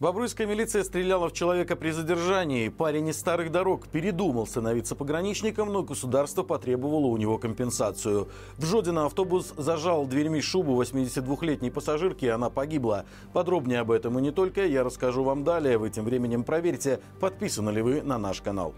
Бобруйская милиция стреляла в человека при задержании. Парень из старых дорог передумал становиться пограничником, но государство потребовало у него компенсацию. В Жодино автобус зажал дверьми шубу 82-летней пассажирки, и она погибла. Подробнее об этом и не только я расскажу вам далее. Вы тем временем проверьте, подписаны ли вы на наш канал.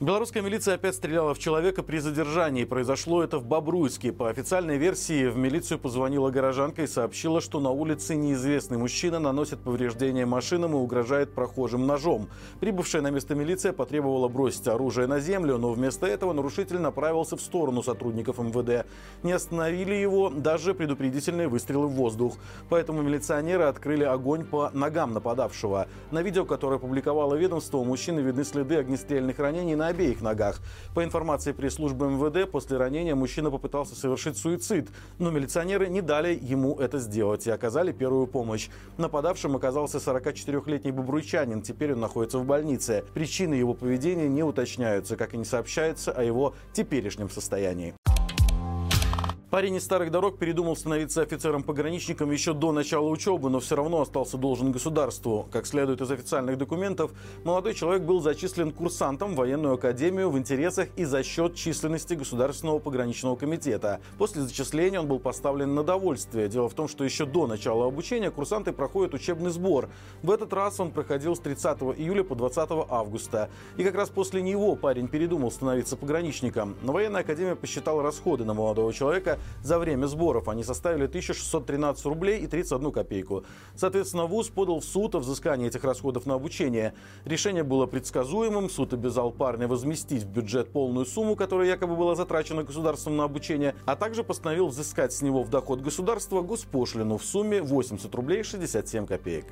Белорусская милиция опять стреляла в человека при задержании. Произошло это в Бобруйске. По официальной версии в милицию позвонила горожанка и сообщила, что на улице неизвестный мужчина наносит повреждения машинам и угрожает прохожим ножом. Прибывшая на место милиция потребовала бросить оружие на землю, но вместо этого нарушитель направился в сторону сотрудников МВД. Не остановили его даже предупредительные выстрелы в воздух. Поэтому милиционеры открыли огонь по ногам нападавшего. На видео, которое опубликовало ведомство, у мужчины видны следы огнестрельных ранений на обеих ногах. По информации пресс-службы МВД, после ранения мужчина попытался совершить суицид, но милиционеры не дали ему это сделать и оказали первую помощь. Нападавшим оказался 44-летний бобруйчанин, теперь он находится в больнице. Причины его поведения не уточняются, как и не сообщается о его теперешнем состоянии. Парень из старых дорог передумал становиться офицером-пограничником еще до начала учебы, но все равно остался должен государству. Как следует из официальных документов, молодой человек был зачислен курсантом в военную академию в интересах и за счет численности Государственного пограничного комитета. После зачисления он был поставлен на довольствие. Дело в том, что еще до начала обучения курсанты проходят учебный сбор. В этот раз он проходил с 30 июля по 20 августа. И как раз после него парень передумал становиться пограничником. Но военная академия посчитала расходы на молодого человека за время сборов. Они составили 1613 рублей и 31 копейку. Соответственно, ВУЗ подал в суд о взыскании этих расходов на обучение. Решение было предсказуемым. Суд обязал парня возместить в бюджет полную сумму, которая якобы была затрачена государством на обучение, а также постановил взыскать с него в доход государства госпошлину в сумме 80 рублей 67 копеек.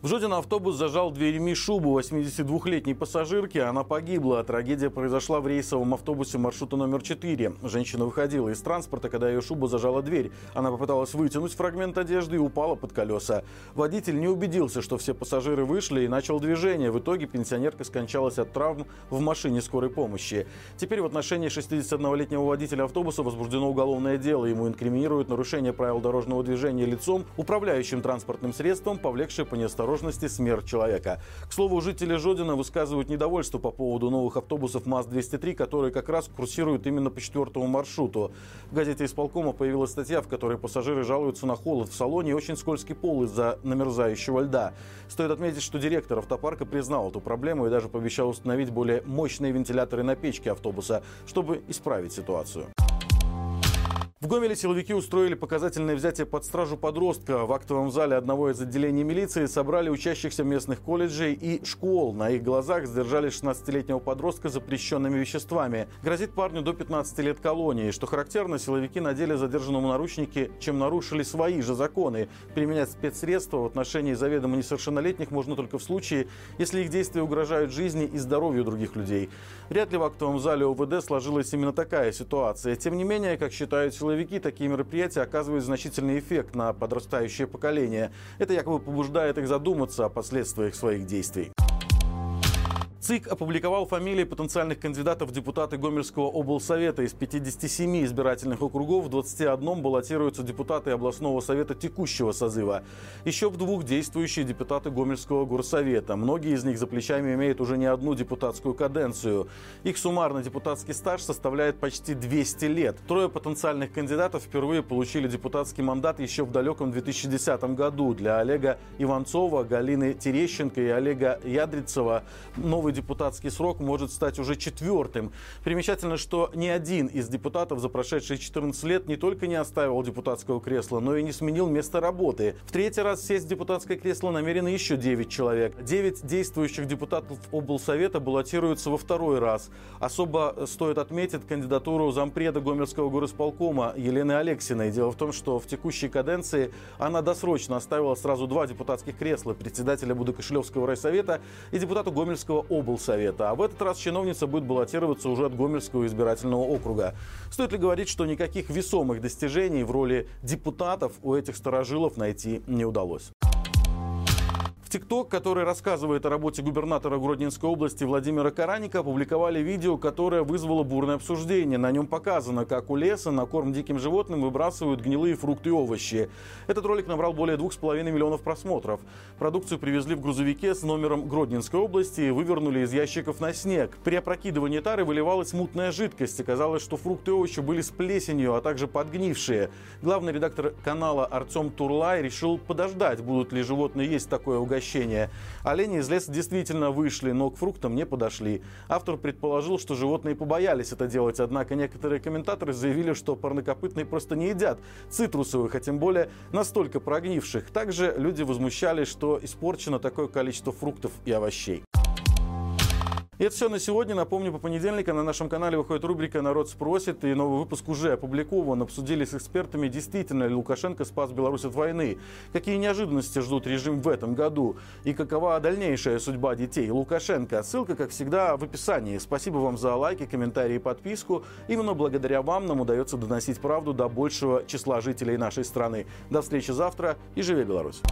В Жодино автобус зажал дверьми шубу 82-летней пассажирки. Она погибла. Трагедия произошла в рейсовом автобусе маршрута номер 4. Женщина выходила из транспорта, когда ее шуба зажала дверь. Она попыталась вытянуть фрагмент одежды и упала под колеса. Водитель не убедился, что все пассажиры вышли и начал движение. В итоге пенсионерка скончалась от травм в машине скорой помощи. Теперь в отношении 61-летнего водителя автобуса возбуждено уголовное дело. Ему инкриминируют нарушение правил дорожного движения лицом, управляющим транспортным средством, повлекшее по неосторожности осторожности смерть человека. К слову, жители Жодина высказывают недовольство по поводу новых автобусов МАЗ-203, которые как раз курсируют именно по четвертому маршруту. В газете «Исполкома» появилась статья, в которой пассажиры жалуются на холод в салоне и очень скользкий пол из-за намерзающего льда. Стоит отметить, что директор автопарка признал эту проблему и даже пообещал установить более мощные вентиляторы на печке автобуса, чтобы исправить ситуацию. В Гомеле силовики устроили показательное взятие под стражу подростка. В актовом зале одного из отделений милиции собрали учащихся местных колледжей и школ. На их глазах сдержали 16-летнего подростка запрещенными веществами. Грозит парню до 15 лет колонии. Что характерно, силовики надели задержанному наручники, чем нарушили свои же законы. Применять спецсредства в отношении заведомо несовершеннолетних можно только в случае, если их действия угрожают жизни и здоровью других людей. Вряд ли в актовом зале ОВД сложилась именно такая ситуация. Тем не менее, как считают силовики, силовики, такие мероприятия оказывают значительный эффект на подрастающее поколение. Это якобы побуждает их задуматься о последствиях своих действий. ЦИК опубликовал фамилии потенциальных кандидатов в депутаты Гомельского облсовета. Из 57 избирательных округов в 21 баллотируются депутаты областного совета текущего созыва. Еще в двух действующие депутаты Гомельского горсовета. Многие из них за плечами имеют уже не одну депутатскую каденцию. Их суммарный депутатский стаж составляет почти 200 лет. Трое потенциальных кандидатов впервые получили депутатский мандат еще в далеком 2010 году. Для Олега Иванцова, Галины Терещенко и Олега Ядрицева новый депутатский срок может стать уже четвертым. Примечательно, что ни один из депутатов за прошедшие 14 лет не только не оставил депутатского кресла, но и не сменил место работы. В третий раз сесть в депутатское кресло намерены еще 9 человек. 9 действующих депутатов облсовета баллотируются во второй раз. Особо стоит отметить кандидатуру зампреда Гомельского горосполкома Елены Алексиной. Дело в том, что в текущей каденции она досрочно оставила сразу два депутатских кресла председателя Будокошлевского райсовета и депутата Гомельского облсовета. А в этот раз чиновница будет баллотироваться уже от Гомельского избирательного округа. Стоит ли говорить, что никаких весомых достижений в роли депутатов у этих старожилов найти не удалось? ТикТок, который рассказывает о работе губернатора Гродненской области Владимира Караника, опубликовали видео, которое вызвало бурное обсуждение. На нем показано, как у леса на корм диким животным выбрасывают гнилые фрукты и овощи. Этот ролик набрал более 2,5 миллионов просмотров. Продукцию привезли в грузовике с номером Гродненской области и вывернули из ящиков на снег. При опрокидывании тары выливалась мутная жидкость. Оказалось, что фрукты и овощи были с плесенью, а также подгнившие. Главный редактор канала Артем Турлай решил подождать, будут ли животные есть такое угощение угощения. Олени из леса действительно вышли, но к фруктам не подошли. Автор предположил, что животные побоялись это делать, однако некоторые комментаторы заявили, что парнокопытные просто не едят цитрусовых, а тем более настолько прогнивших. Также люди возмущались, что испорчено такое количество фруктов и овощей. И это все на сегодня. Напомню, по понедельникам на нашем канале выходит рубрика «Народ спросит», и новый выпуск уже опубликован. Обсудили с экспертами, действительно ли Лукашенко спас Беларусь от войны, какие неожиданности ждут режим в этом году и какова дальнейшая судьба детей Лукашенко. Ссылка, как всегда, в описании. Спасибо вам за лайки, комментарии и подписку. Именно благодаря вам нам удается доносить правду до большего числа жителей нашей страны. До встречи завтра и живи Беларусь!